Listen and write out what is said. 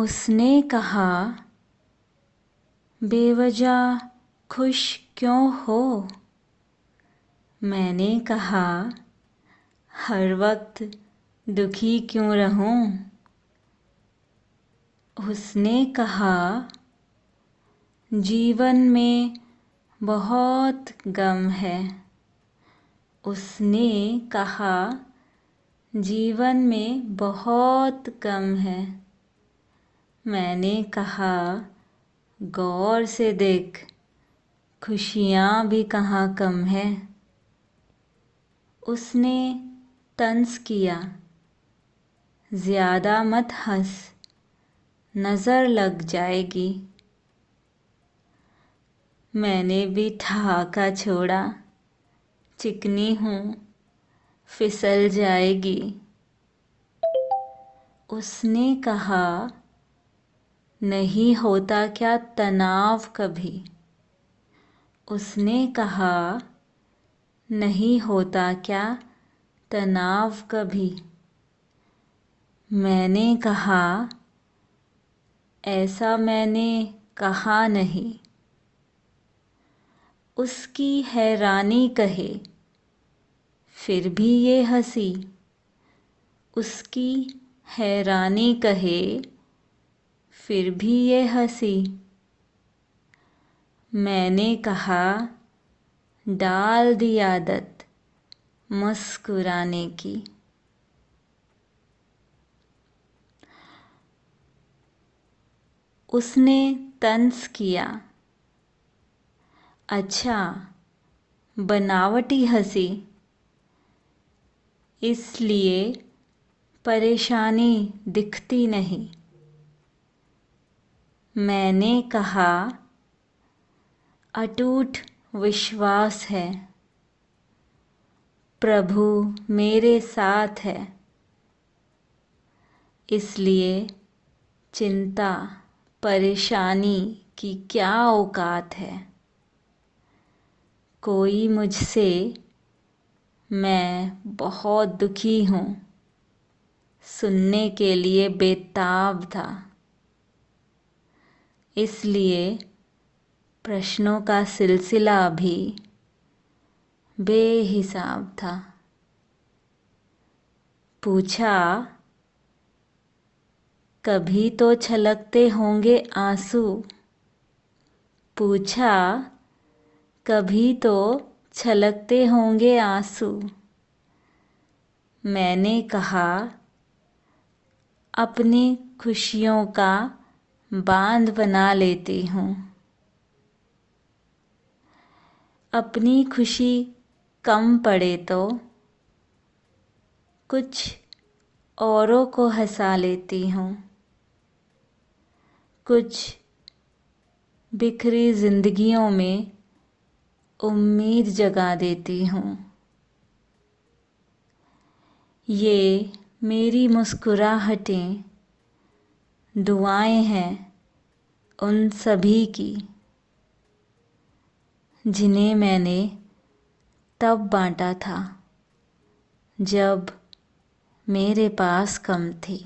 उसने कहा, बेवजह खुश क्यों हो? मैंने कहा, हर वक्त दुखी क्यों रहूँ? उसने कहा, जीवन में बहुत गम है। उसने कहा, जीवन में बहुत गम है। मैंने कहा, गौर से देख, खुशियाँ भी कहाँ कम है? उसने तंस किया, ज़्यादा मत हंस, नज़र लग जाएगी। मैंने भी ठहाका छोड़ा, चिकनी हूँ, फिसल जाएगी। उसने कहा नहीं होता क्या तनाव कभी? उसने कहा, नहीं होता क्या तनाव कभी? मैंने कहा, ऐसा मैंने कहा नहीं। उसकी हैरानी कहे, फिर भी ये हँसी। उसकी हैरानी कहे फिर भी ये हँसी। मैंने कहा, डाल दी आदत मुस्कुराने की। उसने तंस किया। अच्छा बनावटी हँसी। इसलिए परेशानी दिखती नहीं। मैंने कहा, अटूट विश्वास है। प्रभु मेरे साथ है। इसलिए चिंता, परेशानी की क्या औकात है? कोई मुझसे, मैं बहुत दुखी हूँ। सुनने के लिए बेताब था। इसलिए प्रश्नों का सिलसिला भी बेहिसाब था। पूछा, कभी तो छलकते होंगे आँसू? पूछा, कभी तो छलकते होंगे आँसू? मैंने कहा, अपनी खुशियों का बाँध बना लेती हूँ। अपनी खुशी कम पड़े तो कुछ औरों को हंसा लेती हूँ। कुछ बिखरी जिंदगियों में उम्मीद जगा देती हूँ। ये मेरी मुस्कुराहटें दुआएँ हैं उन सभी की, जिन्हें मैंने तब बांटा था जब मेरे पास कम थी।